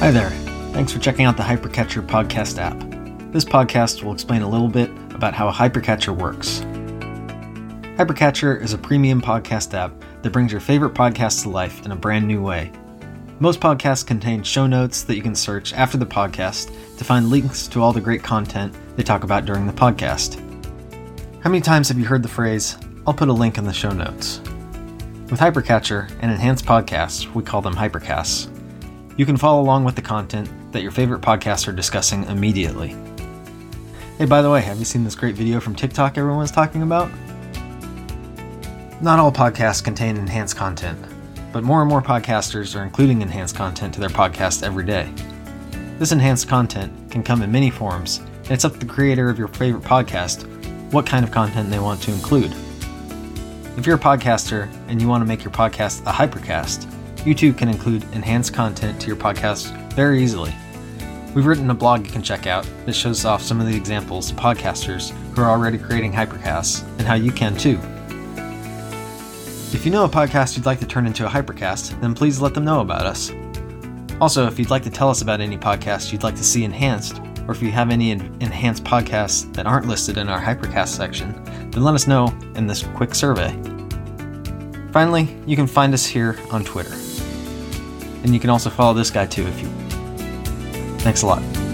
Hi there. Thanks for checking out the Hypercatcher podcast app. This podcast will explain a little bit about how a Hypercatcher works. Hypercatcher is a premium podcast app that brings your favorite podcasts to life in a brand new way. Most podcasts contain show notes that you can search after the podcast to find links to all the great content they talk about during the podcast. How many times have you heard the phrase, I'll put a link in the show notes? With Hypercatcher and enhanced podcasts, we call them Hypercasts, you can follow along with the content that your favorite podcasts are discussing immediately. Hey, by the way, have you seen this great video from TikTok everyone's talking about? Not all podcasts contain enhanced content, but more and more podcasters are including enhanced content to their podcast every day. This enhanced content can come in many forms, and it's up to the creator of your favorite podcast what kind of content they want to include. If you're a podcaster and you want to make your podcast a hypercast, you too can include enhanced content to your podcast very easily. We've written a blog you can check out that shows off some of the examples of podcasters who are already creating hypercasts and how you can too. If you know a podcast you'd like to turn into a hypercast, then please let them know about us. Also, if you'd like to tell us about any podcast you'd like to see enhanced, or if you have any enhanced podcasts that aren't listed in our hypercast section, then let us know in this quick survey. Finally, you can find us here on Twitter. And you can also follow this guy too if you. Thanks a lot.